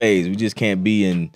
phase. We just can't be in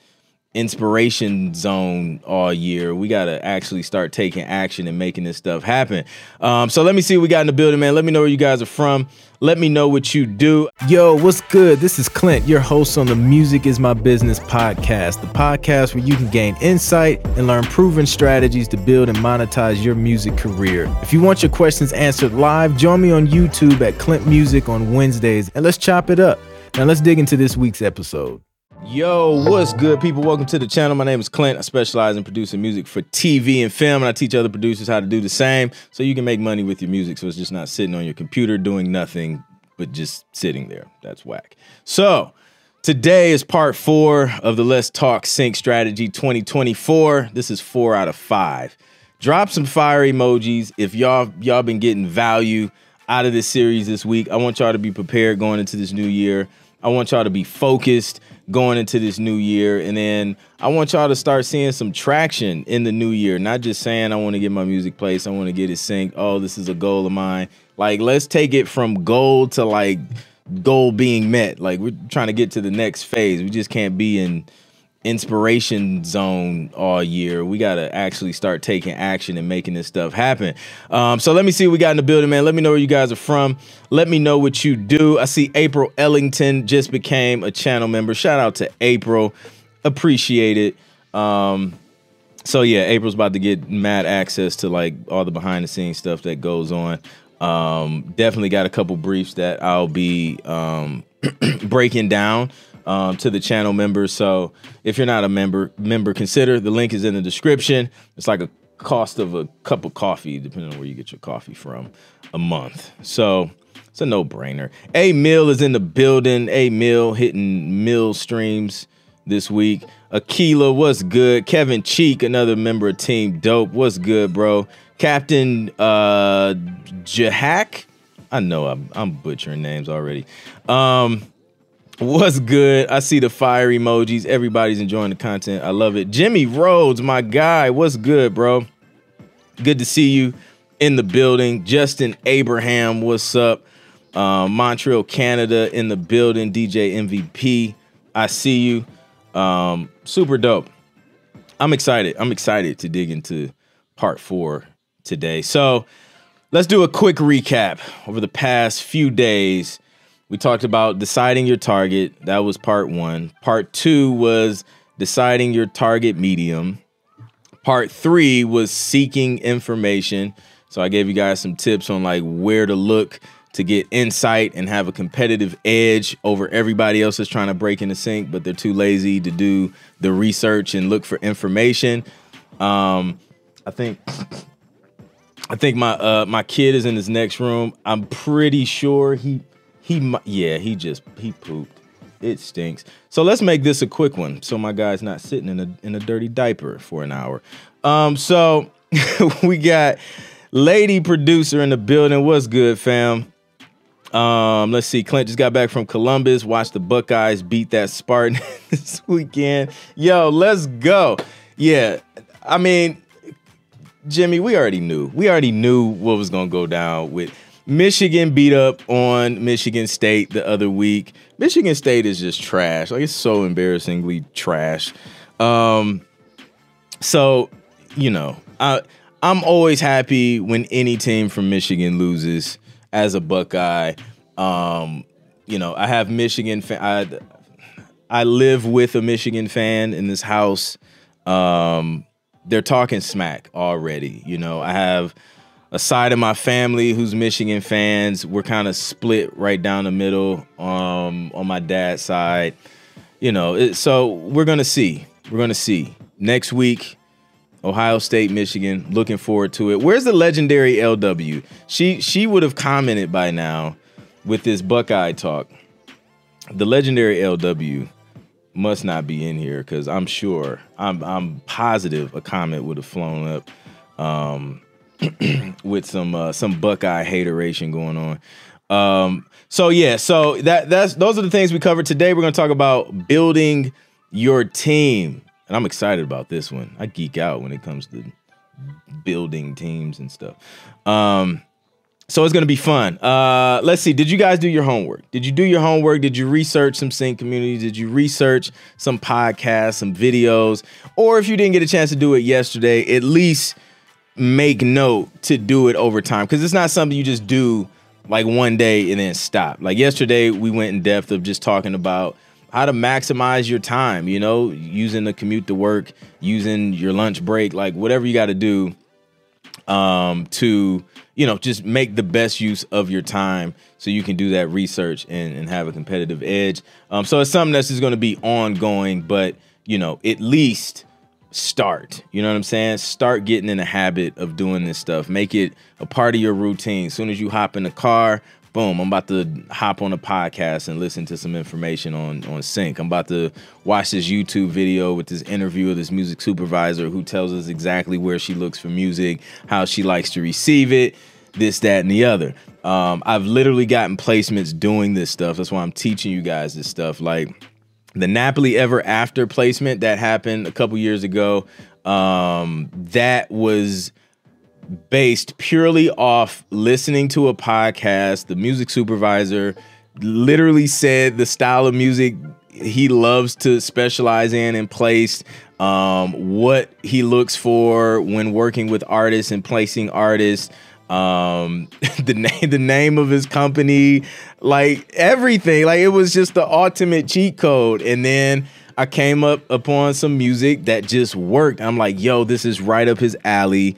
inspiration zone all year. We got to actually start taking action and making this stuff happen. Um, so let me see what we got in the building, man. Let me know where you guys are from. Let me know what you do. Yo, what's good? This is Clint, your host on the Music is My Business podcast, the podcast where you can gain insight and learn proven strategies to build and monetize your music career. If you want your questions answered live, join me on YouTube at Clint Music on Wednesdays and let's chop it up. Now let's dig into this week's episode. Yo, what's good, people? Welcome to the channel. My name is Clint. I specialize in producing music for TV and film, and I teach other producers how to do the same so you can make money with your music. So it's just not sitting on your computer doing nothing, but just sitting there. That's whack. So today is part four of the Let's Talk Sync Strategy 2024. This is four out of five. Drop some fire emojis if y'all y'all been getting value out of this series this week. I want y'all to be prepared going into this new year. I want y'all to be focused going into this new year. And then I want y'all to start seeing some traction in the new year. Not just saying I want to get my music placed, I want to get it synced. Oh, this is a goal of mine. Like, let's take it from goal to like goal being met. Like, we're trying to get to the next phase. We just can't be in inspiration zone all year. We got to actually start taking action and making this stuff happen. Um, so let me see what we got in the building, man. Let me know where you guys are from. Let me know what you do. I see April Ellington just became a channel member. Shout out to April. Appreciate it. Um, so yeah, April's about to get mad access to like all the behind the scenes stuff that goes on. Um, definitely got a couple briefs that I'll be um, breaking down um, to the channel members. So if you're not a member, member consider the link is in the description. It's like a cost of a cup of coffee, depending on where you get your coffee from, a month. So it's a no brainer. A Mill is in the building. A Mill hitting mill streams this week. Aquila, what's good? Kevin Cheek, another member of Team Dope, what's good, bro? Captain uh Jahak. I know I'm, I'm butchering names already. Um, What's good? I see the fire emojis. Everybody's enjoying the content. I love it. Jimmy Rhodes, my guy. What's good, bro? Good to see you in the building. Justin Abraham, what's up? Uh, Montreal, Canada, in the building. DJ MVP, I see you. Um, super dope. I'm excited. I'm excited to dig into part four today. So let's do a quick recap over the past few days we talked about deciding your target. That was part one. Part two was deciding your target medium. Part three was seeking information. So I gave you guys some tips on like where to look to get insight and have a competitive edge over everybody else that's trying to break into sync, but they're too lazy to do the research and look for information. Um, I think I think my uh, my kid is in his next room. I'm pretty sure he he, yeah, he just he pooped. It stinks. So let's make this a quick one, so my guy's not sitting in a in a dirty diaper for an hour. Um, so we got lady producer in the building. What's good, fam? Um, let's see. Clint just got back from Columbus. Watched the Buckeyes beat that Spartan this weekend. Yo, let's go. Yeah, I mean, Jimmy, we already knew. We already knew what was gonna go down with Michigan beat up on Michigan State the other week. Michigan State is just trash. Like it's so embarrassingly trash. Um, so you know, I I'm always happy when any team from Michigan loses as a Buckeye. Um, you know, I have Michigan. Fa- I I live with a Michigan fan in this house. Um, they're talking smack already. You know, I have a side of my family who's Michigan fans. We're kind of split right down the middle um, on my dad's side. You know, it, so we're gonna see. We're gonna see next week. Ohio State, Michigan. Looking forward to it. Where's the legendary LW? She she would have commented by now with this Buckeye talk. The legendary LW must not be in here because I'm sure I'm I'm positive a comment would have flown up. Um, with some uh, some Buckeye hateration going on. Um, so yeah, so that that's those are the things we covered today. We're gonna talk about building your team, and I'm excited about this one. I geek out when it comes to building teams and stuff. Um, so it's gonna be fun. Uh, let's see. Did you guys do your homework? Did you do your homework? Did you research some sync communities? Did you research some podcasts, some videos? Or if you didn't get a chance to do it yesterday, at least make note to do it over time because it's not something you just do like one day and then stop. Like yesterday, we went in depth of just talking about how to maximize your time, you know, using the commute to work, using your lunch break, like whatever you got to do um, to, you know, just make the best use of your time so you can do that research and, and have a competitive edge. Um, so it's something that's just going to be ongoing, but, you know, at least start. You know what I'm saying? Start getting in the habit of doing this stuff. Make it a part of your routine. As soon as you hop in the car, boom, I'm about to hop on a podcast and listen to some information on on sync. I'm about to watch this YouTube video with this interview of this music supervisor who tells us exactly where she looks for music, how she likes to receive it, this, that, and the other. Um, I've literally gotten placements doing this stuff. That's why I'm teaching you guys this stuff. Like the Napoli Ever After placement that happened a couple years ago. Um, that was based purely off listening to a podcast. The music supervisor literally said the style of music he loves to specialize in and place, um, what he looks for when working with artists and placing artists, um, the name, the name of his company, like everything. Like it was just the ultimate cheat code. And then I came up upon some music that just worked. I'm like, yo, this is right up his alley.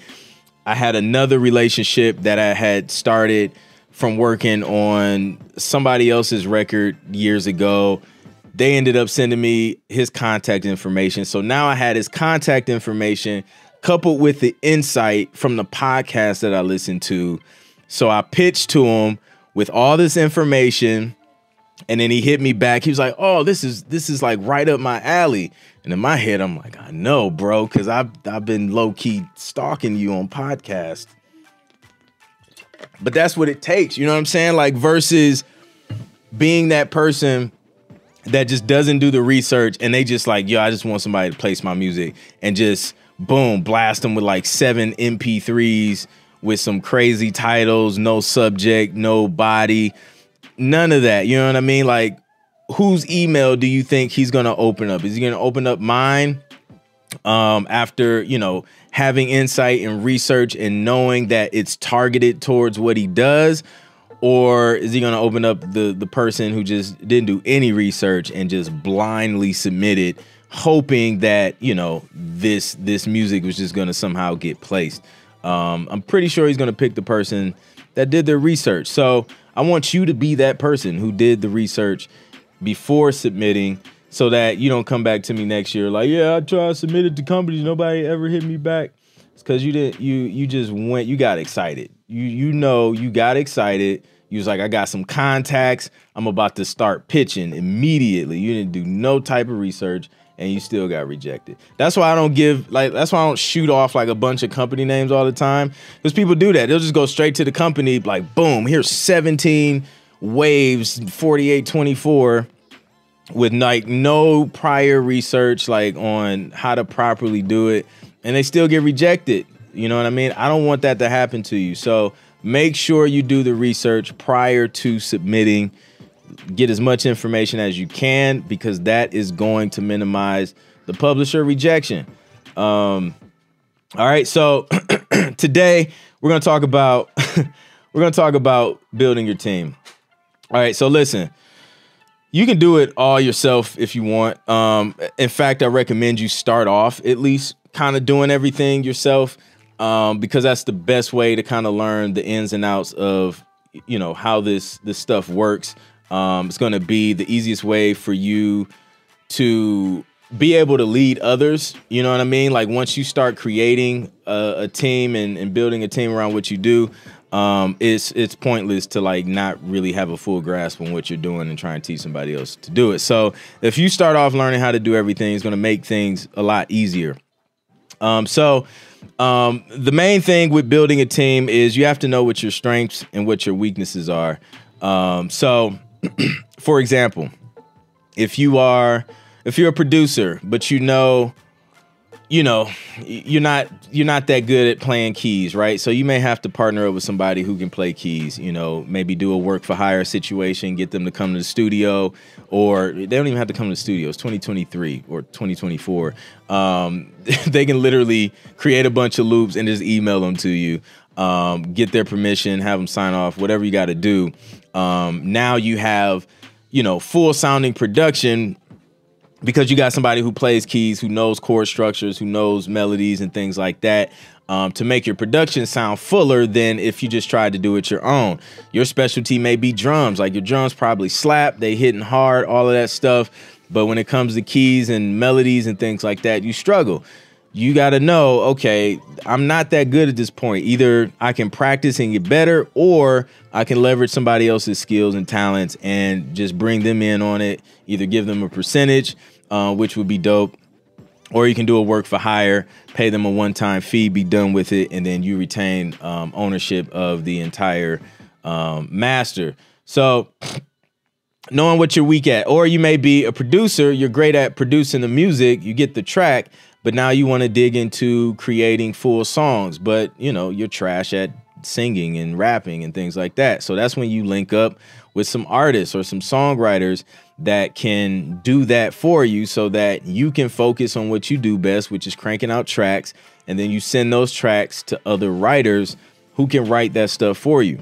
I had another relationship that I had started from working on somebody else's record years ago. They ended up sending me his contact information. So now I had his contact information coupled with the insight from the podcast that I listened to. So I pitched to him with all this information and then he hit me back. He was like, "Oh, this is this is like right up my alley." And in my head, I'm like, "I know, bro, because I've I've been low key stalking you on podcast." But that's what it takes, you know what I'm saying? Like versus being that person that just doesn't do the research and they just like, yo, I just want somebody to place my music and just boom, blast them with like seven MP3s with some crazy titles, no subject, no body None of that. You know what I mean? Like, whose email do you think he's gonna open up? Is he gonna open up mine? Um, after you know having insight and research and knowing that it's targeted towards what he does, or is he gonna open up the the person who just didn't do any research and just blindly submitted, hoping that you know this this music was just gonna somehow get placed? Um, I'm pretty sure he's gonna pick the person that did their research. So I want you to be that person who did the research before submitting so that you don't come back to me next year like, yeah, I tried submitted to companies, nobody ever hit me back. It's cause you didn't you you just went, you got excited. You you know you got excited. You was like, I got some contacts. I'm about to start pitching immediately. You didn't do no type of research and you still got rejected. That's why I don't give like that's why I don't shoot off like a bunch of company names all the time because people do that. They'll just go straight to the company like boom, here's 17 waves 4824 with like no prior research like on how to properly do it and they still get rejected. You know what I mean? I don't want that to happen to you. So make sure you do the research prior to submitting get as much information as you can because that is going to minimize the publisher rejection. Um, all right, so today we're gonna talk about we're gonna talk about building your team. All right, so listen, you can do it all yourself if you want. Um, in fact, I recommend you start off at least kind of doing everything yourself um, because that's the best way to kind of learn the ins and outs of you know how this this stuff works um, it's going to be the easiest way for you to be able to lead others. You know what I mean? Like once you start creating a, a team and, and, building a team around what you do, um, it's it's pointless to like not really have a full grasp on what you're doing and try and teach somebody else to do it. So if you start off learning how to do everything, it's going to make things a lot easier. Um, so um, the main thing with building a team is you have to know what your strengths and what your weaknesses are. Um, so for example, if you are if you're a producer, but you know you know, you're not you're not that good at playing keys, right? So you may have to partner up with somebody who can play keys. You know, maybe do a work for hire situation, get them to come to the studio, or they don't even have to come to the studio. It's 2023 or 2024. Um, they can literally create a bunch of loops and just email them to you. Um, get their permission, have them sign off, whatever you got to do. Um, now you have, you know, full sounding production because you got somebody who plays keys, who knows chord structures, who knows melodies and things like that. Um, to make your production sound fuller than if you just tried to do it your own. Your specialty may be drums, like your drums probably slap, they hitting hard, all of that stuff. But when it comes to keys and melodies and things like that, you struggle. You got to know, okay, I'm not that good at this point. Either I can practice and get better, or I can leverage somebody else's skills and talents and just bring them in on it. Either give them a percentage uh, which would be dope. Or you can do a work for hire, pay them a one time fee, be done with it, and then you retain um, ownership of the entire um, master. So, knowing what you're weak at, or you may be a producer, you're great at producing the music, you get the track, but now you want to dig into creating full songs, but you know, you're trash at singing and rapping and things like that. So that's when you link up with some artists or some songwriters that can do that for you so that you can focus on what you do best, which is cranking out tracks. And then you send those tracks to other writers who can write that stuff for you.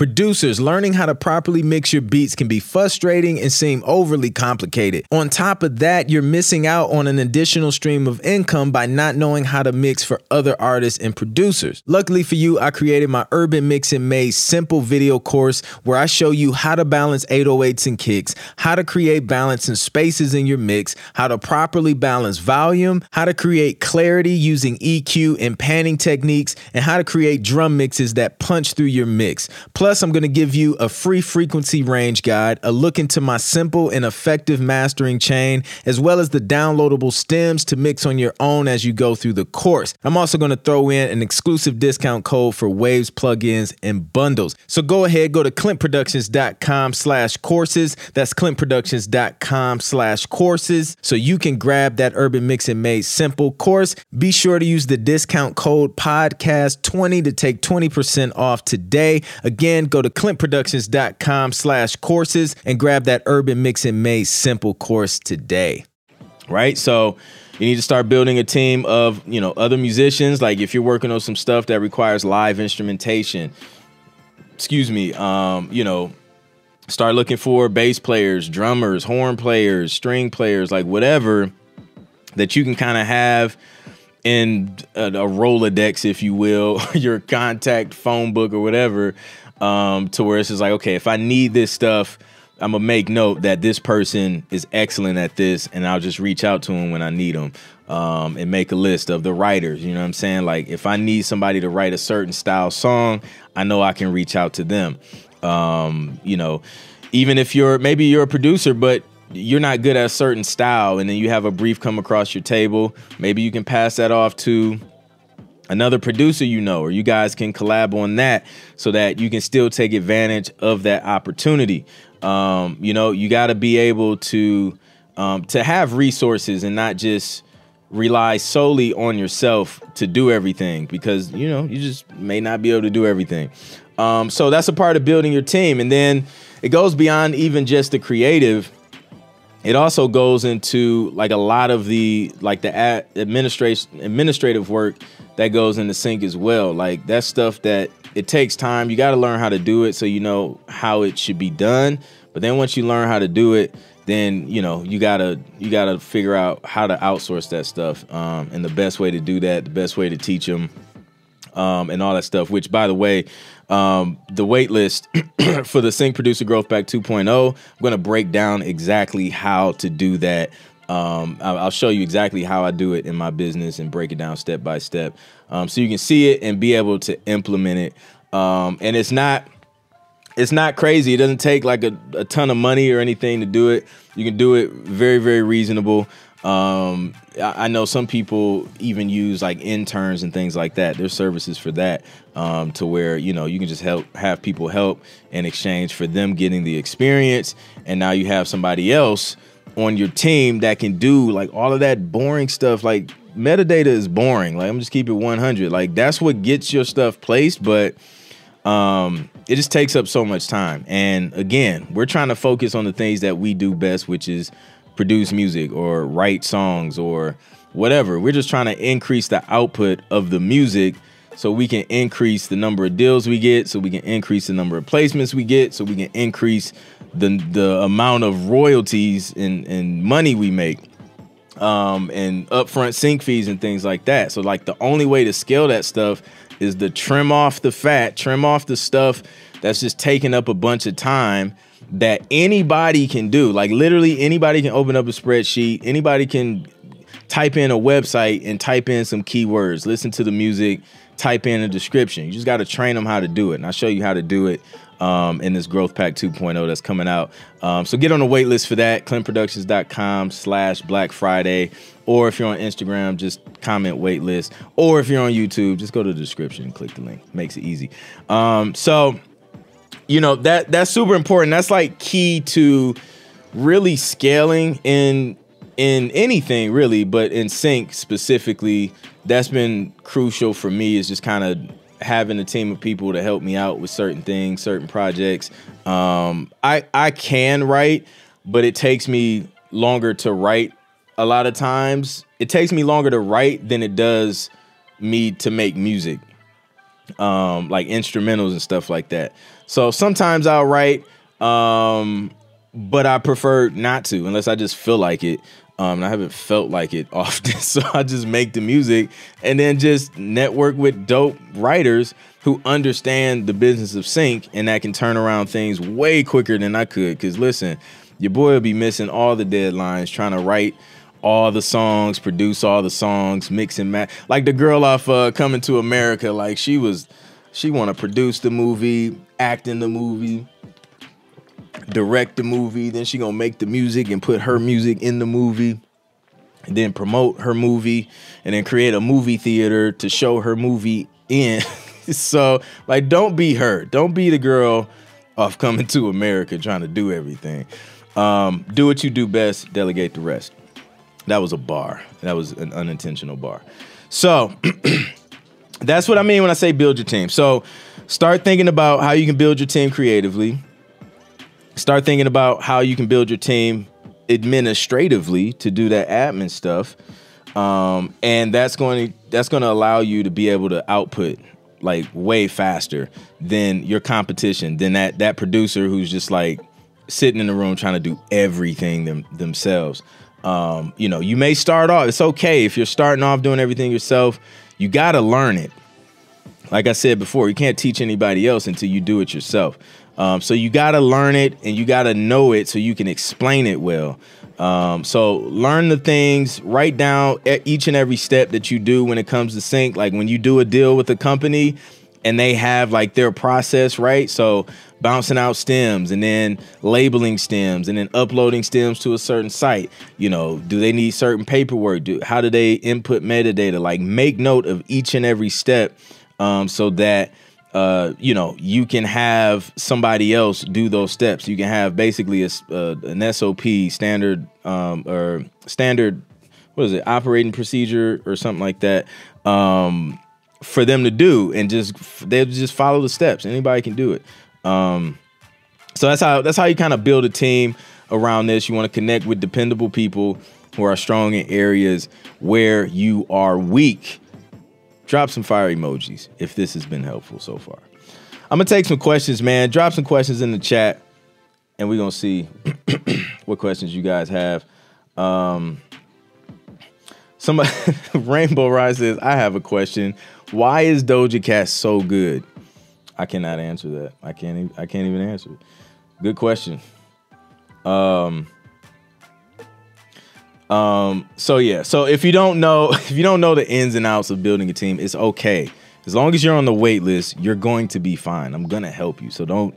Producers, learning how to properly mix your beats can be frustrating and seem overly complicated. On top of that, you're missing out on an additional stream of income by not knowing how to mix for other artists and producers. Luckily for you, I created my Urban Mixing Made Simple video course where I show you how to balance 808s and kicks, how to create balance and spaces in your mix, how to properly balance volume, how to create clarity using EQ and panning techniques, and how to create drum mixes that punch through your mix. Plus, Plus, I'm going to give you a free frequency range guide, a look into my simple and effective mastering chain, as well as the downloadable stems to mix on your own as you go through the course. I'm also going to throw in an exclusive discount code for Waves plugins and bundles. So go ahead, go to clintproductions.com slash courses. That's clintproductions.com slash courses. So you can grab that Urban Mixing Made Simple course. Be sure to use the discount code podcast20 to take 20% off today. Again, Again, go to clintproductions.com slash courses and grab that Urban Mixing Made Simple course today. Right? So you need to start building a team of, you know, other musicians. Like if you're working on some stuff that requires live instrumentation, excuse me, um, you know, start looking for bass players, drummers, horn players, string players, like whatever that you can kind of have in a, a Rolodex, if you will, your contact phone book or whatever, um, to where it's just like, okay, if I need this stuff, I'm gonna make note that this person is excellent at this, and I'll just reach out to them when I need them, um, and make a list of the writers. You know what I'm saying? Like if I need somebody to write a certain style song, I know I can reach out to them. Um, you know, even if you're maybe you're a producer, but you're not good at a certain style, and then you have a brief come across your table, maybe you can pass that off to another producer you know, or you guys can collab on that so that you can still take advantage of that opportunity. Um, you know, you got to be able to um, to have resources and not just rely solely on yourself to do everything because you know you just may not be able to do everything. Um, so that's a part of building your team, and then it goes beyond even just the creative it also goes into like a lot of the like the administration administrative work that goes into sync as well like that stuff that it takes time you got to learn how to do it so you know how it should be done but then once you learn how to do it then you know you gotta you gotta figure out how to outsource that stuff um, and the best way to do that the best way to teach them um, and all that stuff which by the way um, the wait list for the Sync Producer Growth Pack 2.0. I'm to break down exactly how to do that. Um, I'll show you exactly how I do it in my business and break it down step by step, um, so you can see it and be able to implement it. Um, and it's not it's not crazy. It doesn't take like a, a ton of money or anything to do it. You can do it very very reasonable. Um, I, I, know some people even use like interns and things like that. There's services for that um, to where you know you can just help have people help in exchange for them getting the experience, and now you have somebody else on your team that can do like all of that boring stuff. Like metadata is boring. Like I'm just keep it 100. Like that's what gets your stuff placed, but um, it just takes up so much time. And again, we're trying to focus on the things that we do best, which is produce music or write songs or whatever. We're just trying to increase the output of the music so we can increase the number of deals we get, so we can increase the number of placements we get, so we can increase the the amount of royalties and, and money we make. Um, and upfront sync fees and things like that. So like the only way to scale that stuff is to trim off the fat, trim off the stuff that's just taking up a bunch of time that anybody can do. Like literally anybody can open up a spreadsheet, anybody can type in a website and type in some keywords, listen to the music, type in a description. You just got to train them how to do it. And I'll show you how to do it um, in this Growth Pack 2.0 that's coming out. Um, so get on the wait list for that, clintproductions.com slash Black Friday. Or if you're on Instagram, just comment wait list. Or if you're on YouTube, just go to the description and click the link. Makes it easy. Um, so, you know, that that's super important. That's like key to really scaling in in anything really, but in sync specifically, that's been crucial for me is just kind of having a team of people to help me out with certain things, certain projects. Um, I I can write, but it takes me longer to write. A lot of times, it takes me longer to write than it does me to make music, um, like instrumentals and stuff like that. So sometimes I'll write, um, but I prefer not to unless I just feel like it. Um, I haven't felt like it often, so I just make the music and then just network with dope writers who understand the business of sync and that can turn around things way quicker than I could. Cause listen, your boy will be missing all the deadlines trying to write all the songs, produce all the songs, mix and match. Like the girl off uh, Coming to America, like she was, she want to produce the movie, act in the movie, direct the movie, then she gonna make the music and put her music in the movie, and then promote her movie, and then create a movie theater to show her movie in. so like, don't be her. Don't be the girl off coming to America trying to do everything. Um, do what you do best. Delegate the rest. That was a bar. That was an unintentional bar. So that's what I mean when I say build your team. So start thinking about how you can build your team creatively start thinking about how you can build your team administratively to do that admin stuff. Um, and that's going to that's going to allow you to be able to output like way faster than your competition than that that producer who's just like sitting in the room trying to do everything them, themselves. Um, you know you may start off it's okay if you're starting off doing everything yourself you got to learn it. Like i said before you can't teach anybody else until you do it yourself um, so you got to learn it and you got to know it so you can explain it well. Um, so learn the things, write down each and every step that you do when it comes to sync. Like when you do a deal with a company and they have like their process, right? So bouncing out stems and then labeling stems and then uploading stems to a certain site. You know, do they need certain paperwork? Do how do they input metadata? Like make note of each and every step um, so that uh, you know, you can have somebody else do those steps. You can have basically a, uh, an SOP standard um, or standard, what is it, operating procedure or something like that um, for them to do, and just they just follow the steps. Anybody can do it. Um, so that's how that's how you kind of build a team around this. You want to connect with dependable people who are strong in areas where you are weak drop some fire emojis if this has been helpful so far. I'm gonna take some questions, man. Drop some questions in the chat, and we're gonna see what questions you guys have. Um, somebody Rainbow Rise says, "I have a question. Why is Doja Cat so good?" I cannot answer that. I can't. I can't even answer it. Good question. Um, um, so yeah, so if you don't know, if you don't know the ins and outs of building a team, it's okay. As long as you're on the wait list, you're going to be fine. I'm gonna help you. So don't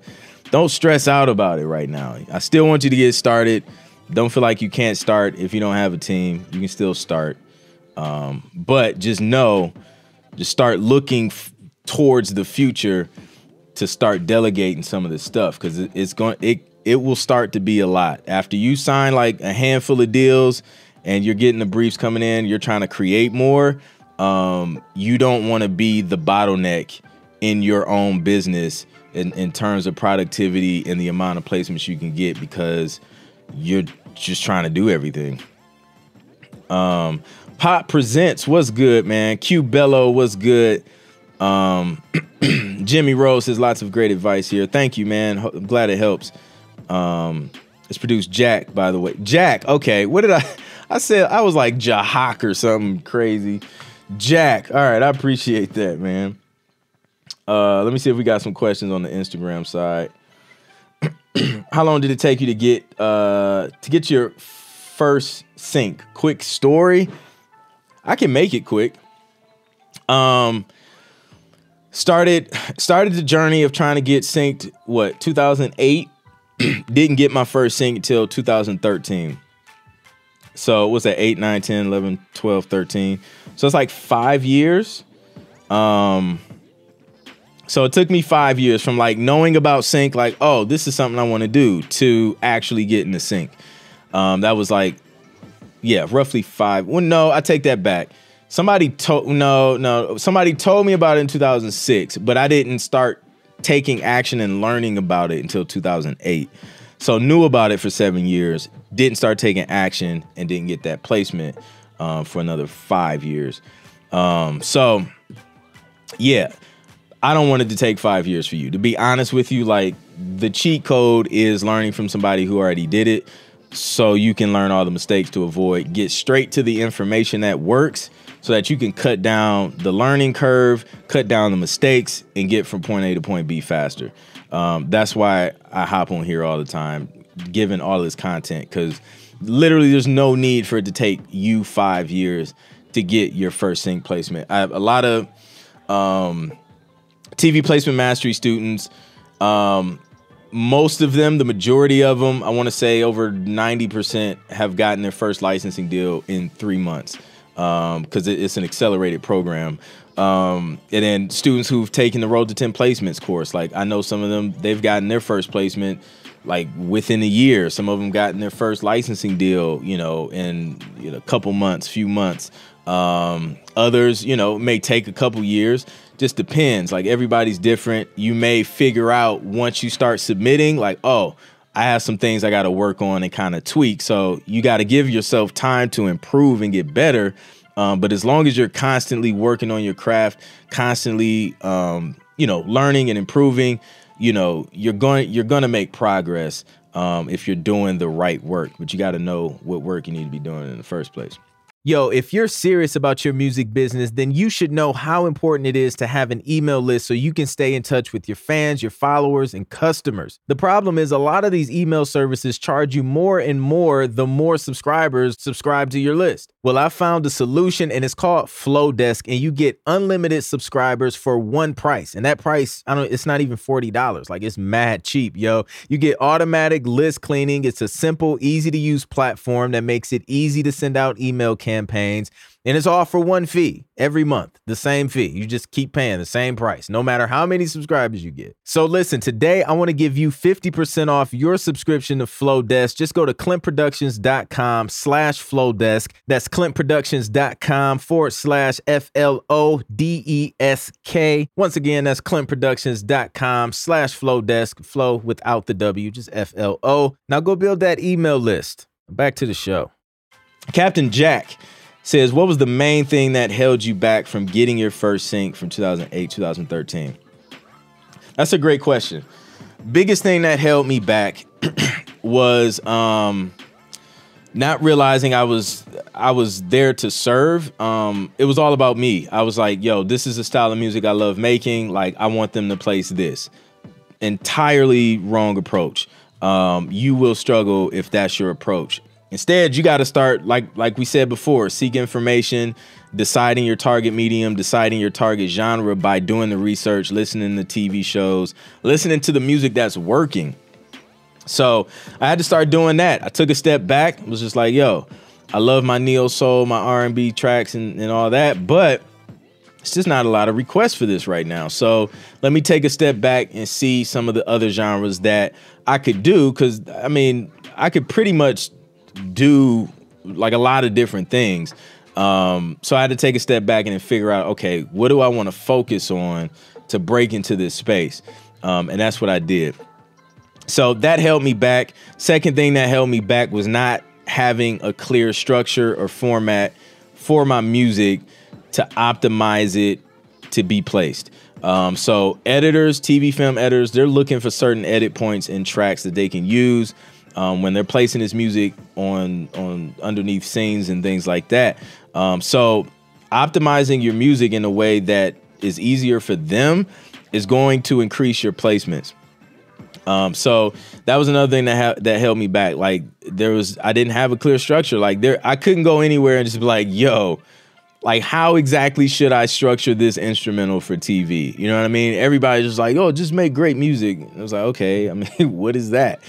don't stress out about it right now. I still want you to get started. Don't feel like you can't start if you don't have a team. You can still start. Um, but just know, just start looking towards the future to start delegating some of this stuff because it, it's going it it will start to be a lot after you sign like a handful of deals and you're getting the briefs coming in, you're trying to create more. Um, you don't want to be the bottleneck in your own business in, in terms of productivity and the amount of placements you can get because you're just trying to do everything. Um, Pop Presents what's good, man. Q Bello what's good. Um, Jimmy Rose has lots of great advice here. Thank you, man. I'm glad it helps. Um, it's produced Jack, by the way. Jack, okay. What did I? I said I was like Jahak or something crazy. Jack. All right, I appreciate that, man. Uh, let me see if we got some questions on the Instagram side. How long did it take you to get uh, to get your first sync? Quick story. I can make it quick. Um, started started the journey of trying to get synced. What 2008? Didn't get my first sync until 2013. So it was that 8, 9, 10, 11, 12, 13. So it's like five years. Um, so it took me five years from like knowing about sync, like, oh, this is something I want to do, to actually getting the sync. Um, that was like, yeah, roughly five. Well, no, I take that back. Somebody told no, no, somebody told me about it in 2006, but I didn't start taking action and learning about it until 2008. So knew about it for seven years, didn't start taking action, and didn't get that placement uh, for another five years. Um, so yeah, I don't want it to take five years for you. To be honest with you, like the cheat code is learning from somebody who already did it, so you can learn all the mistakes to avoid. Get straight to the information that works so that you can cut down the learning curve, cut down the mistakes, and get from point A to point B faster. Um, that's why I hop on here all the time, giving all this content, because literally there's no need for it to take you five years to get your first sync placement. I have a lot of um, TV placement mastery students. Um, most of them, the majority of them, I want to say over 90% have gotten their first licensing deal in three months because um, it, it's an accelerated program. Um, and then students who've taken the Road to 10 Placements course, like I know some of them, they've gotten their first placement like within a year. Some of them gotten their first licensing deal, you know, in you know, a couple months, few months. Um, others, you know, may take a couple years. Just depends. Like everybody's different. You may figure out once you start submitting, like, oh, I have some things I got to work on and kind of tweak. So you got to give yourself time to improve and get better. Um, but as long as you're constantly working on your craft, constantly, um, you know, learning and improving, you know, you're going you're going to make progress um, if you're doing the right work. But you got to know what work you need to be doing in the first place. Yo, if you're serious about your music business, then you should know how important it is to have an email list so you can stay in touch with your fans, your followers, and customers. The problem is a lot of these email services charge you more and more the more subscribers subscribe to your list. Well, I found a solution and it's called Flodesk, and you get unlimited subscribers for one price. And that price, I don't it's not even $40. Like it's mad cheap, yo. You get automatic list cleaning. It's a simple, easy to use platform that makes it easy to send out email campaigns. And it's all for one fee every month, the same fee. You just keep paying the same price, no matter how many subscribers you get. So listen, today I want to give you 50% off your subscription to Flodesk. Just go to clintproductions.com slash Flodesk. That's clintproductions.com forward slash F-L-O-D-E-S-K. Once again, that's clintproductions.com slash Flodesk. Flow without the W, just F-L-O. Now go build that email list. Back to the show. Captain Jack says, What was the main thing that held you back from getting your first sync from 2008, 2013? That's a great question. Biggest thing that held me back was um, not realizing I was I was there to serve. Um, it was all about me. I was like, yo, this is a style of music I love making. Like, I want them to place this. Entirely wrong approach. Um, you will struggle if that's your approach. Instead, you got to start like like we said before, seek information, deciding your target medium, deciding your target genre by doing the research, listening to TV shows, listening to the music that's working. So, I had to start doing that. I took a step back, was just like, yo, I love my neo soul, my R&B tracks and, and all that, but it's just not a lot of requests for this right now. So let me take a step back and see some of the other genres that I could do. Cause I mean, I could pretty much do like a lot of different things. Um, so I had to take a step back and figure out, okay, what do I want to focus on to break into this space? Um, and that's what I did. So that held me back. Second thing that held me back was not having a clear structure or format for my music to optimize it to be placed. Um, so editors, TV film editors, they're looking for certain edit points and tracks that they can use um, when they're placing this music on on underneath scenes and things like that. Um, so optimizing your music in a way that is easier for them is going to increase your placements. Um, so that was another thing that ha- that held me back. Like there was, I didn't have a clear structure. Like there, I couldn't go anywhere and just be like, "Yo, like how exactly should I structure this instrumental for TV? You know what I mean? Everybody's just like, oh, just make great music. I was like, okay, I mean, what is that?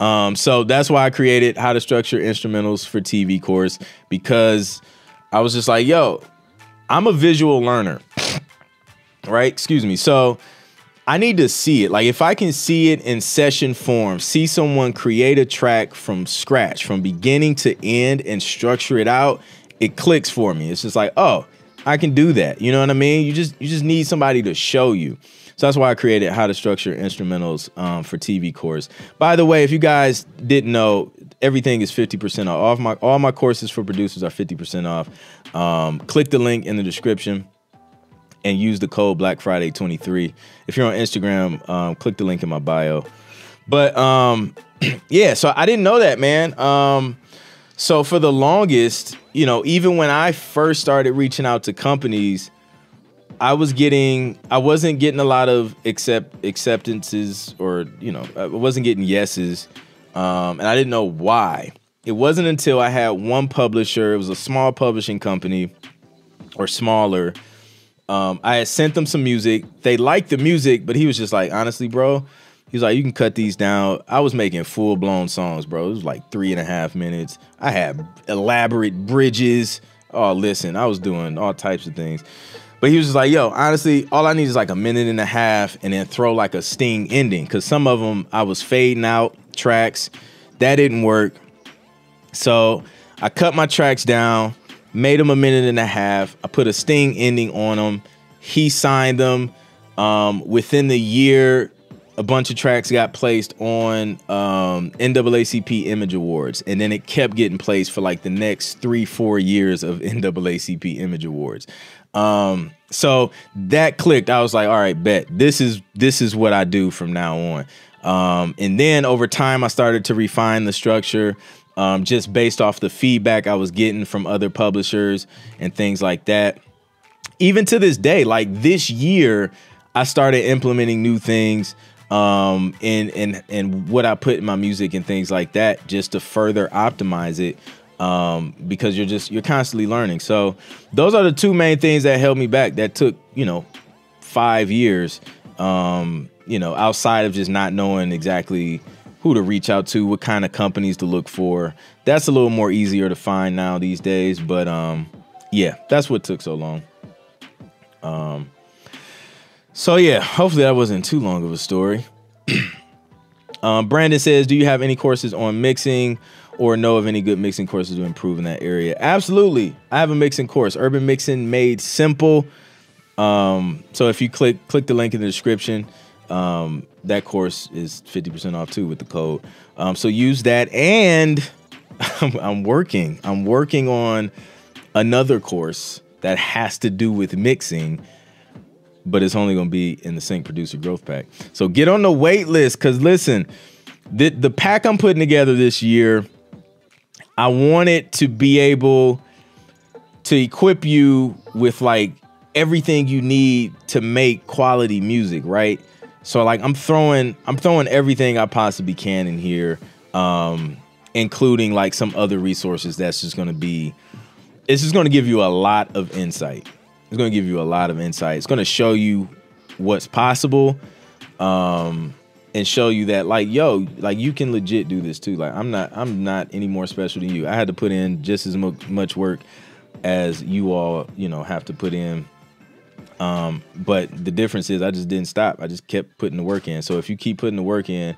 Um, so that's why I created how to structure instrumentals for TV course because I was just like, yo, I'm a visual learner, right? Excuse me. So I need to see it. Like if I can see it in session form, see someone create a track from scratch, from beginning to end, and structure it out it clicks for me. It's just like, oh, I can do that. You know what I mean? You just you just need somebody to show you. So that's why I created how to structure instrumentals um, for TV course. By the way, if you guys didn't know, everything is 50% off. All my all my courses for producers are 50% off. Um, click the link in the description and use the code Black Friday 23. If you're on Instagram, um, click the link in my bio. But um, yeah, so I didn't know that, man. Um, so for the longest, you know, even when I first started reaching out to companies, I was getting I wasn't getting a lot of accept acceptances or, you know, I wasn't getting yeses. Um, and I didn't know why. It wasn't until I had one publisher, it was a small publishing company or smaller. Um, I had sent them some music. They liked the music, but he was just like, honestly, bro, He's like, you can cut these down. I was making full blown songs, bro. It was like three and a half minutes. I had elaborate bridges. Oh, listen, I was doing all types of things. But he was just like, yo, honestly, all I need is like a minute and a half and then throw like a sting ending. Cause some of them I was fading out tracks. That didn't work. So I cut my tracks down, made them a minute and a half. I put a sting ending on them. He signed them. Um, within the year, a bunch of tracks got placed on um, NAACP Image Awards, and then it kept getting placed for like the next three, four years of NAACP Image Awards. Um, so that clicked. I was like, all right, bet this is this is what I do from now on. Um, and then over time, I started to refine the structure. Um, just based off the feedback I was getting from other publishers and things like that. Even to this day, like this year, I started implementing new things um, and and and what I put in my music and things like that, just to further optimize it. Um, because you're just you're constantly learning. So those are the two main things that held me back. That took you know five years. Um, you know, outside of just not knowing exactly who to reach out to, what kind of companies to look for. That's a little more easier to find now these days. But um, yeah, that's what took so long. Um, so yeah, hopefully that wasn't too long of a story. um, Brandon says, "Do you have any courses on mixing, or know of any good mixing courses to improve in that area?" Absolutely, I have a mixing course, Urban Mixing Made Simple. Um, so if you click click the link in the description, um, that course is fifty percent off too with the code. Um, so use that, and I'm, I'm working. I'm working on another course that has to do with mixing but it's only going to be in the Sync Producer Growth Pack. So get on the wait list because listen, the, the pack I'm putting together this year, I want it to be able to equip you with like everything you need to make quality music, right? So like I'm throwing I'm throwing everything I possibly can in here, um, including like some other resources that's just gonna be it's just gonna give you a lot of insight. It's going to give you a lot of insight. It's going to show you what's possible um, and show you that like yo, like you can legit do this too. Like I'm not I'm not any more special than you. I had to put in just as much work as you all, you know, have to put in. Um, but the difference is I just didn't stop. I just kept putting the work in. So if you keep putting the work in,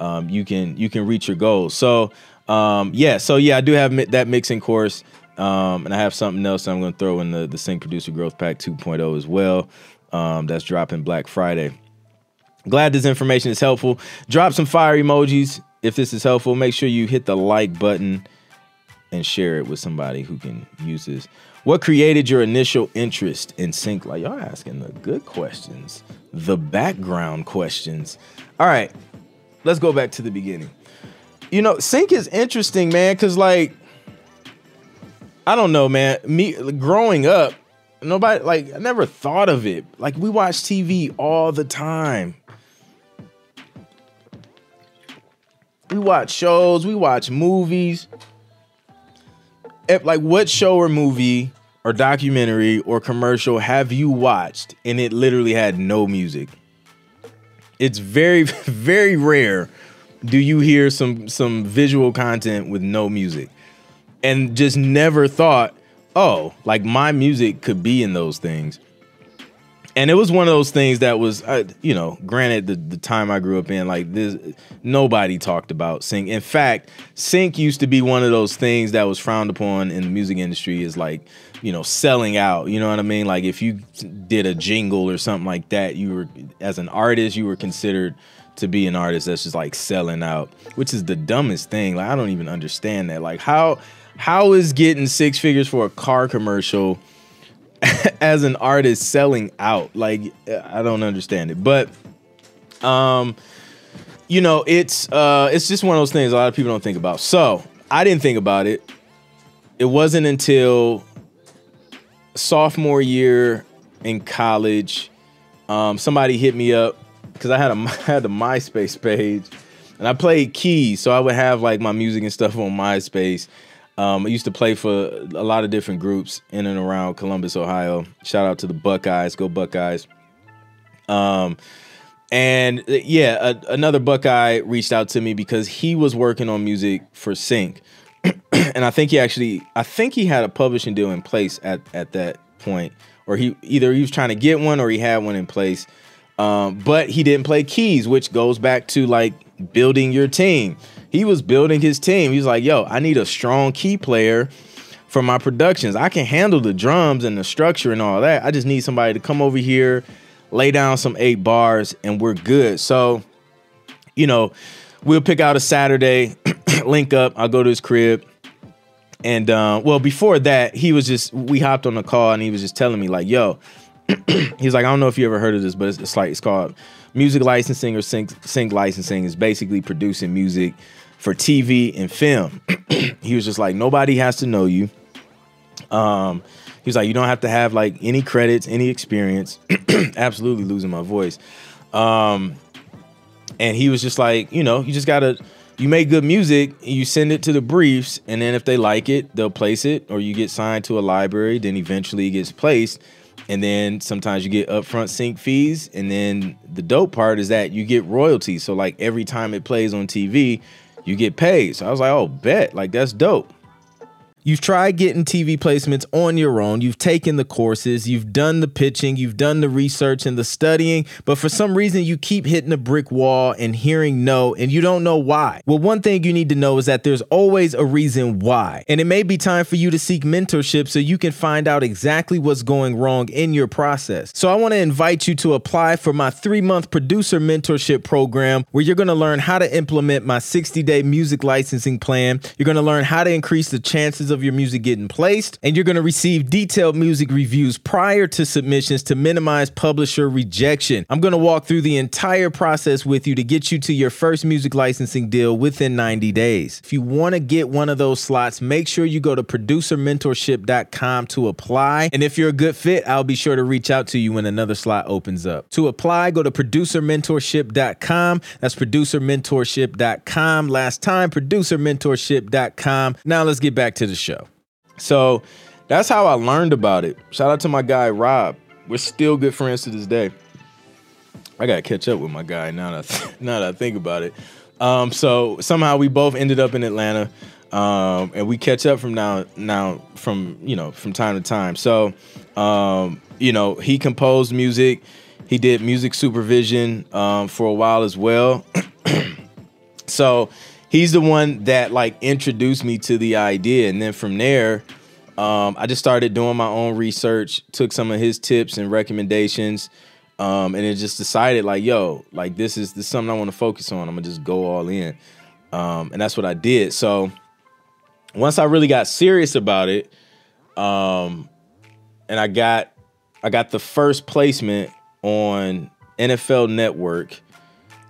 um, you can you can reach your goals. So Um, yeah, so yeah, I do have mi- that mixing course, um, and I have something else I'm going to throw in the the Sync Producer Growth Pack 2.0 as well. Um, that's dropping Black Friday. Glad this information is helpful. Drop some fire emojis if this is helpful. Make sure you hit the like button and share it with somebody who can use this. What created your initial interest in sync? Like y'all asking the good questions, the background questions. All right, let's go back to the beginning. You know, sync is interesting, man, because like I don't know, man. Me growing up, nobody like I never thought of it. Like we watch TV all the time. We watch shows, we watch movies. If, like what show or movie or documentary or commercial have you watched and it literally had no music? It's very very rare do you hear some some visual content with no music. And just never thought, "Oh, like my music could be in those things." and it was one of those things that was uh, you know granted the, the time i grew up in like this nobody talked about sync. In fact sync used to be one of those things that was frowned upon in the music industry is like you know selling out you know what i mean? Like if you did a jingle or something like that you were as an artist you were considered to be an artist that's just like selling out which is the dumbest thing. Like i don't even understand that. Like how how is getting six figures for a car commercial as an artist selling out. Like I don't understand it. But um you know, it's uh it's just one of those things a lot of people don't think about. So, I didn't think about it. It wasn't until sophomore year in college um somebody hit me up cuz I had a I had a MySpace page and I played keys, so I would have like my music and stuff on MySpace. Um, I used to play for a lot of different groups in and around Columbus, Ohio. Shout out to the Buckeyes, go Buckeyes. Um, and uh, yeah, a, another Buckeye reached out to me because he was working on music for Sync, and I think he actually, I think he had a publishing deal in place at at that point, or he either he was trying to get one or he had one in place. Um, but he didn't play keys, which goes back to like building your team he was building his team. He was like, yo, I need a strong key player for my productions. I can handle the drums and the structure and all that. I just need somebody to come over here, lay down some eight bars, and we're good. So, you know, we'll pick out a Saturday, link up. I'll go to his crib. And uh, well, before that, he was just we hopped on the call and he was just telling me like, "Yo," he's like, "I don't know if you ever heard of this, but it's, it's like it's called music licensing or sync, sync licensing. It's basically producing music for TV and film. he was just like, nobody has to know you. Um, he was like, you don't have to have like any credits, any experience. Absolutely losing my voice. Um, and he was just like, you know, you just gotta, you make good music, you send it to the briefs, and then if they like it, they'll place it, or you get signed to a library, then eventually it gets placed. And then sometimes you get upfront sync fees. And then the dope part is that you get royalties. So, like every time it plays on TV, you get paid. So I was like, oh, bet. Like, that's dope. You've tried getting TV placements on your own. You've taken the courses, you've done the pitching, you've done the research and the studying, but for some reason you keep hitting a brick wall and hearing no, and you don't know why. Well, one thing you need to know is that there's always a reason why. And it may be time for you to seek mentorship so you can find out exactly what's going wrong in your process. So I want to invite you to apply for my three month producer mentorship program where you're going to learn how to implement my 60 day music licensing plan. You're going to learn how to increase the chances of your music getting placed, and you're going to receive detailed music reviews prior to submissions to minimize publisher rejection. I'm going to walk through the entire process with you to get you to your first music licensing deal within 90 days. If you want to get one of those slots, make sure you go to producermentorship.com to apply. And if you're a good fit, I'll be sure to reach out to you when another slot opens up. To apply, go to producermentorship.com. That's producermentorship.com. Last time, producermentorship.com. Now let's get back to the. So that's how I learned about it. Shout out to my guy Rob. We're still good friends to this day. I gotta catch up with my guy now that now that I think about it. Um, so somehow we both ended up in Atlanta, um, and we catch up from now now from you know from time to time. So um, you know he composed music, he did music supervision um, for a while as well. so he's the one that like introduced me to the idea, and then from there, um, I just started doing my own research, took some of his tips and recommendations, um, and it just decided like, yo, like this is this is something I want to focus on. I'm gonna just go all in, um, and that's what I did. So once I really got serious about it, um, and I got I got the first placement on NFL Network.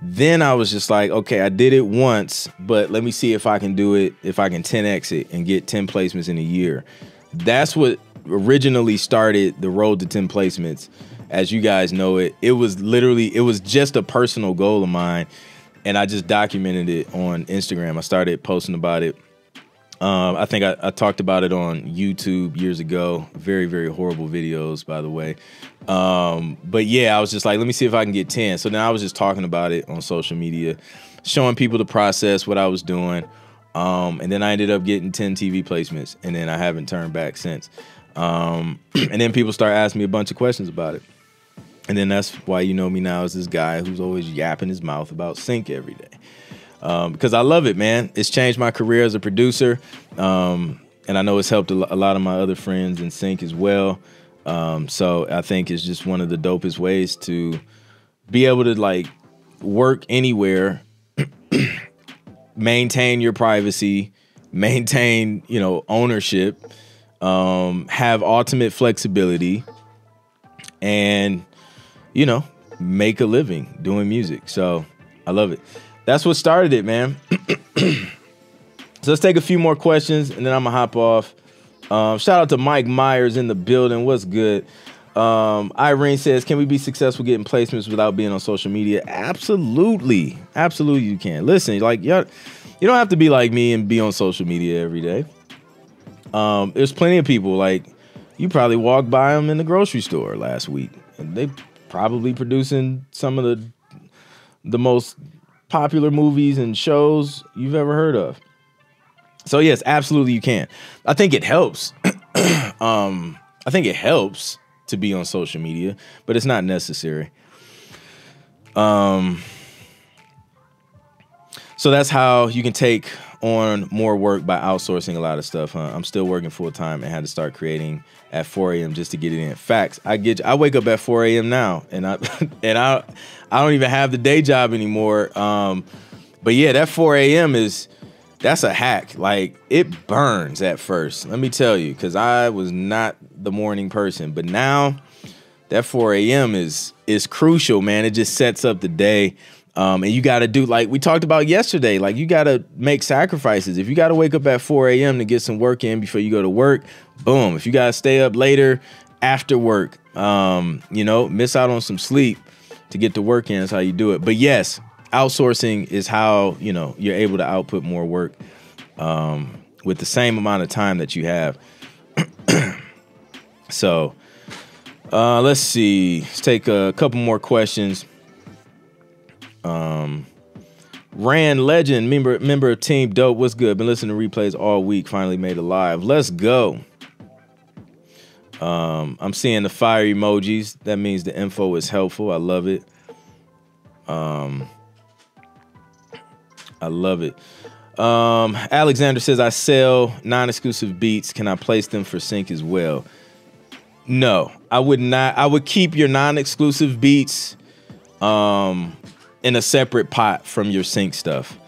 Then I was just like, okay, I did it once, but let me see if I can do it, if I can 10x it and get 10 placements in a year. That's what originally started the road to 10 placements. As you guys know it, it was literally, it was just a personal goal of mine. And I just documented it on Instagram. I started posting about it um, I think I, I, talked about it on YouTube years ago. Very, very horrible videos, by the way. Um, but yeah, I was just like, let me see if I can get 10. So then I was just talking about it on social media, showing people the process, what I was doing. Um, and then I ended up getting 10 TV placements, and then I haven't turned back since. Um, and then people start asking me a bunch of questions about it. And then that's why you know me now as this guy who's always yapping his mouth about sync every day um, because I love it, man. It's changed my career as a producer, um, and I know it's helped a, lot of my other friends in sync as well. Um, so I think it's just one of the dopest ways to be able to like work anywhere, maintain your privacy, maintain you know ownership, um, have ultimate flexibility, and you know make a living doing music. So I love it that's what started it, man. so let's take a few more questions and then I'm gonna hop off. Um, shout out to Mike Myers in the building. What's good? Um, Irene says, "Can we be successful getting placements without being on social media?" Absolutely, absolutely, you can. Listen, like you you don't have to be like me and be on social media every day. Um, there's plenty of people like you probably walked by them in the grocery store last week, and they probably producing some of the the most popular movies and shows you've ever heard of. So yes, absolutely you can. I think it helps. um, I think it helps to be on social media, but it's not necessary. Um, so that's how you can take on more work by outsourcing a lot of stuff. Huh? I'm still working full time and had to start creating at 4 a.m. just to get it in. Facts. I get. I wake up at 4 a.m. now, and I and I I don't even have the day job anymore. Um, but yeah, that 4 a.m. is that's a hack. Like it burns at first. Let me tell you, because I was not the morning person, but now that 4 a.m. is is crucial, man. It just sets up the day. Um, and you got to do like we talked about yesterday. Like you got to make sacrifices. If you got to wake up at 4 a.m. to get some work in before you go to work, boom. If you got to stay up later after work, um, you know, miss out on some sleep to get to work in is how you do it. But yes, outsourcing is how you know you're able to output more work um, with the same amount of time that you have. so uh, let's see. Let's take a couple more questions. Um, Rand Legend, member member of Team Dope. What's good? Been listening to replays all week. Finally made it live. Let's go. Um, I'm seeing the fire emojis. That means the info is helpful. I love it. Um, I love it. Um, Alexander says I sell non-exclusive beats. Can I place them for sync as well? No, I would not. I would keep your non-exclusive beats um, in a separate pot from your sync stuff.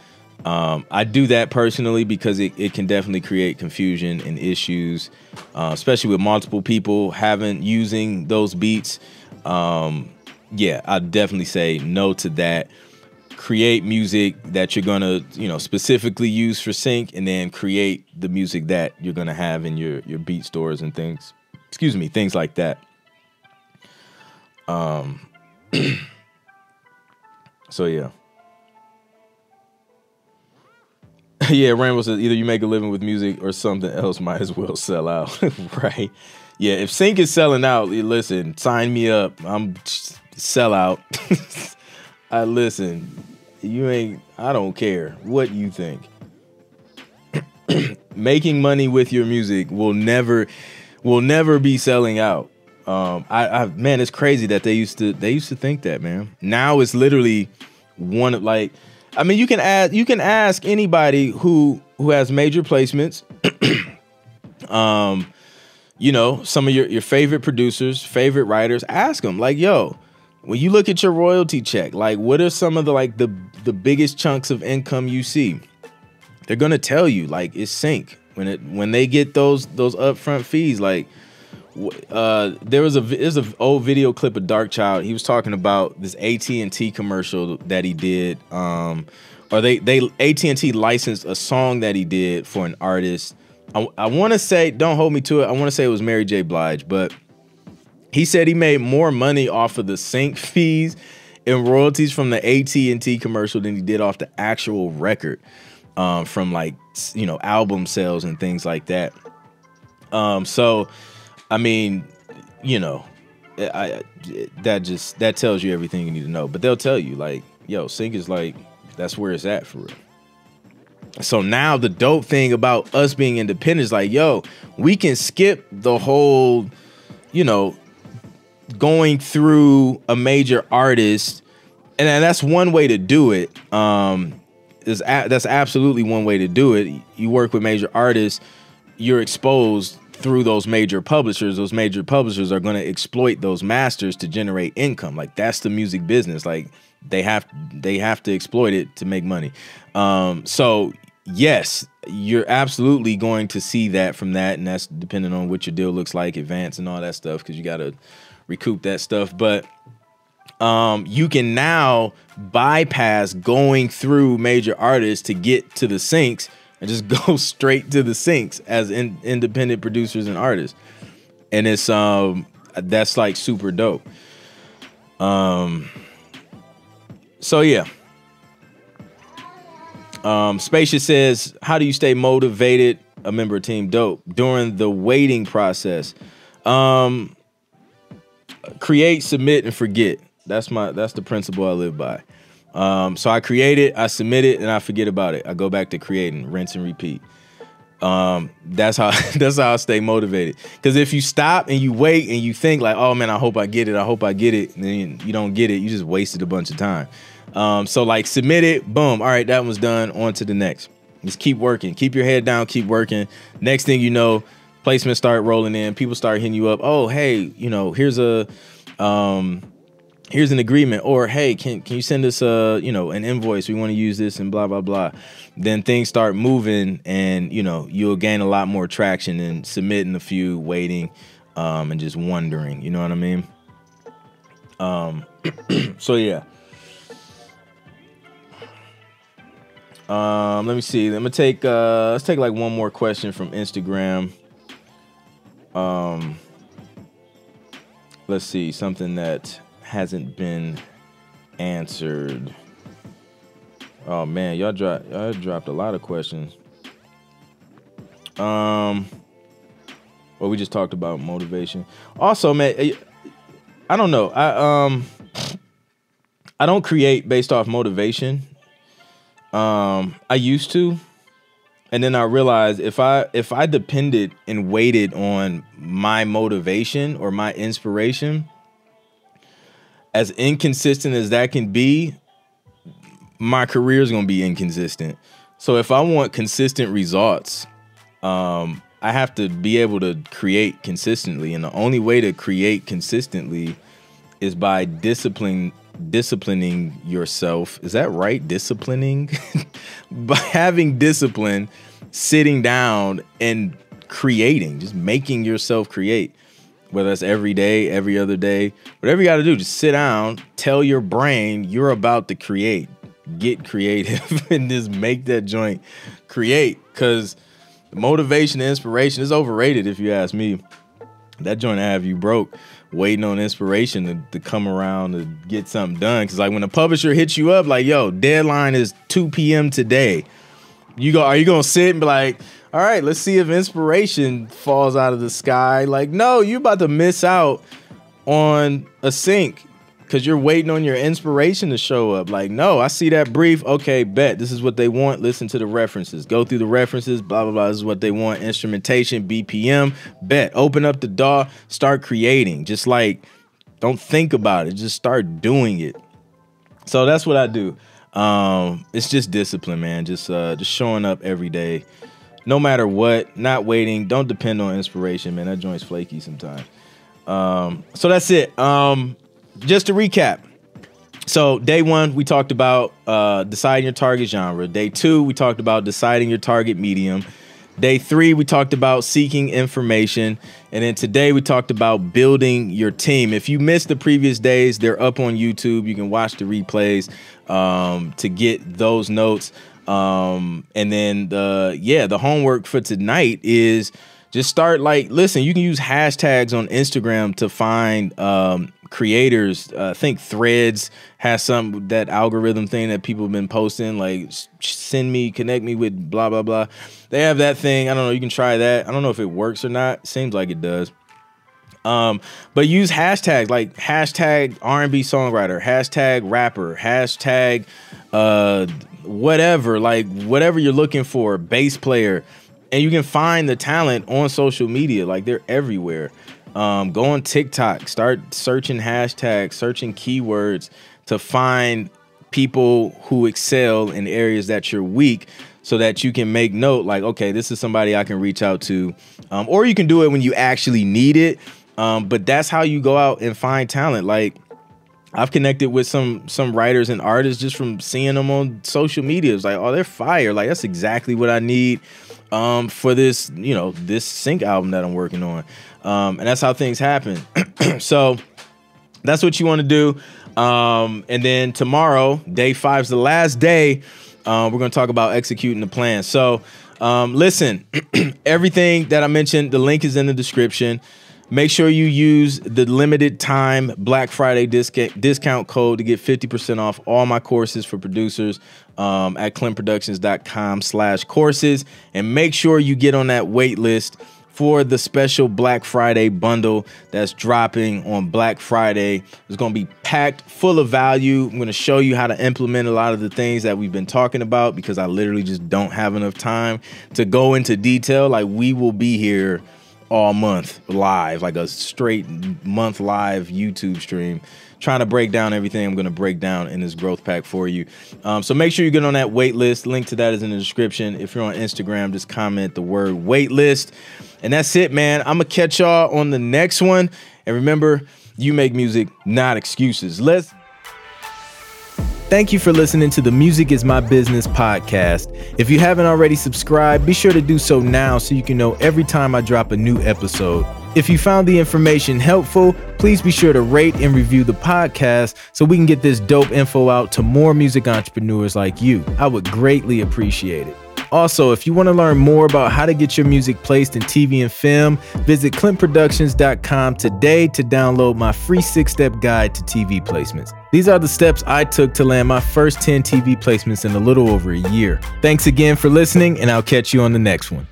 Um, I do that personally because it, it can definitely create confusion and issues, uh, especially with multiple people having using those beats. Um, yeah, I definitely say no to that. Create music that you're gonna, you know, specifically use for sync, and then create the music that you're gonna have in your your beat stores and things. Excuse me, things like that. Um. So yeah. yeah, Rambo says either you make a living with music or something else might as well sell out. right. Yeah, if Sync is selling out, listen, sign me up. I'm sell out. I listen. You ain't I don't care what you think. Making money with your music will never will never be selling out. Um, I, I man, it's crazy that they used to they used to think that, man. Now it's literally one of like I mean, you can ask you can ask anybody who who has major placements. um, you know, some of your your favorite producers, favorite writers. Ask them like, yo, when you look at your royalty check, like, what are some of the like the the biggest chunks of income you see? They're gonna tell you like it's sync when it when they get those those upfront fees like uh, there was a there's an old video clip of Darkchild. He was talking about this AT and T commercial that he did, um, or they they AT and T licensed a song that he did for an artist. I, I want to say, don't hold me to it. I want to say it was Mary J. Blige, but he said he made more money off of the sync fees and royalties from the AT and T commercial than he did off the actual record, um, from like you know album sales and things like that. Um, so I mean, you know, I, I, that just that tells you everything you need to know. But they'll tell you like, yo, sync is like that's where it's at for real. So now the dope thing about us being independent is like, yo, we can skip the whole, you know, going through a major artist, and that's one way to do it. Um, is a- that's absolutely one way to do it. You work with major artists, you're exposed through those major publishers, those major publishers are going to exploit those masters to generate income. Like that's the music business. Like they have they have to exploit it to make money. Um, so yes, you're absolutely going to see that from that, and that's depending on what your deal looks like, advance and all that stuff, because you got to recoup that stuff. But um, you can now bypass going through major artists to get to the syncs and just go straight to the syncs as in, independent producers and artists. And it's um that's like super dope. Um so yeah. Um Spacious says, how do you stay motivated, a member of team dope, during the waiting process? Um create, submit, and forget. That's my that's the principle I live by. Um, so I create it, I submit it, and I forget about it. I go back to creating, rinse and repeat. Um, that's how that's how I stay motivated. Because if you stop and you wait and you think like, oh man, I hope I get it, I hope I get it, and then you don't get it, you just wasted a bunch of time. Um, so like submit it, boom, all right, that one's done. On to the next. Just keep working, keep your head down, keep working. Next thing you know, placements start rolling in, people start hitting you up. Oh, hey, you know, here's a um here's an agreement or hey can can you send us a you know an invoice? We want to use this and blah blah blah. Then things start moving and you know you'll gain a lot more traction than submitting a few waiting um, and just wondering you know what i mean? Um so yeah. Um let me see. Let me take uh let's take like one more question from instagram. Um let's see something that hasn't been answered. Oh man, y'all dropped y'all dropped a lot of questions. Um well we just talked about motivation. Also, man, eh, I don't know. I um I don't create based off motivation. Um I used to. And then I realized if I if I depended and waited on my motivation or my inspiration, as inconsistent as that can be, my career is going to be inconsistent. So if I want consistent results, um, I have to be able to create consistently, and the only way to create consistently is by discipline disciplining yourself. Is that right? Disciplining by having discipline, sitting down and creating, just making yourself create whether it's every day, every other day, whatever you got to do, just sit down, tell your brain you're about to create, get creative, and just make that joint create. Because motivation and inspiration is overrated, if you ask me. That joint I have you broke, waiting on inspiration to, to come around to get something done. Because like when a publisher hits you up, like, yo, deadline is 2 p.m. today. You go, are you gonna sit and be like, all right, let's see if inspiration falls out of the sky. Like, no, you're about to miss out on a sync because you're waiting on your inspiration to show up. Like, no, I see that brief. Okay, bet this is what they want. Listen to the references. Go through the references. Blah blah blah. This is what they want. Instrumentation, BPM. Bet. Open up the DAW. Start creating. Just like, don't think about it. Just start doing it. So that's what I do. Um, it's just discipline, man. Just uh, just showing up every day, no matter what. Not waiting. Don't depend on inspiration, man. That joint's flaky sometimes. Um, so that's it. Um, just to recap. So day one, we talked about uh, deciding your target genre. Day two, we talked about deciding your target medium. Day three, we talked about seeking information. And then today, we talked about building your team. If you missed the previous days, they're up on YouTube. You can watch the replays um, to get those notes. Um, and then the yeah, the homework for tonight is just start like listen. You can use hashtags on Instagram to find um, creators. Uh, I think Threads has some that algorithm thing that people have been posting. Like send me, connect me with blah blah blah. They have that thing. I don't know. You can try that. I don't know if it works or not. Seems like it does. Um, but use hashtags like hashtag R&B songwriter, hashtag rapper, hashtag uh, whatever, like whatever you're looking for, bass player, and you can find the talent on social media. Like they're everywhere. Um, go on TikTok, start searching hashtags, searching keywords to find people who excel in areas that you're weak so that you can make note like okay this is somebody i can reach out to um, or you can do it when you actually need it um, but that's how you go out and find talent like I've connected with some some writers and artists just from seeing them on social media. It's like, oh, they're fire. Like that's exactly what I need um, for this, you know, this sync album that I'm working on. Um, and that's how things happen. so that's what you want to do. Um, and then tomorrow, day five is the last day. Uh, we're to talk about executing the plan. So um, listen, everything that I mentioned, the link is in the description. Make sure you use the limited time Black Friday discount code to get 50% off all my courses for producers um, at clintproductions.com slash courses. And make sure you get on that wait list for the special Black Friday bundle that's dropping on Black Friday. It's going to be packed full of value. I'm going to show you how to implement a lot of the things that we've been talking about because I literally just don't have enough time to go into detail. Like, we will be here all month live, like a straight month live YouTube stream, trying to break down everything I'm going to break down in this growth pack for you. Um, so make sure you get on that wait list. Link to that is in the description. If you're on Instagram, just comment the word wait list. And that's it, man. I'm going to catch y'all on the next one. And remember, you make music, not excuses. Let's. Thank you for listening to the Music is My Business podcast. If you haven't already subscribed, be sure to do so now so you can know every time I drop a new episode. If you found the information helpful, please be sure to rate and review the podcast so we can get this dope info out to more music entrepreneurs like you. I would greatly appreciate it. Also, if you want to learn more about how to get your music placed in TV and film, visit clintproductions.com today to download my free six step guide to TV placements. These are the steps I took to land my first 10 TV placements in a little over a year. Thanks again for listening, and I'll catch you on the next one.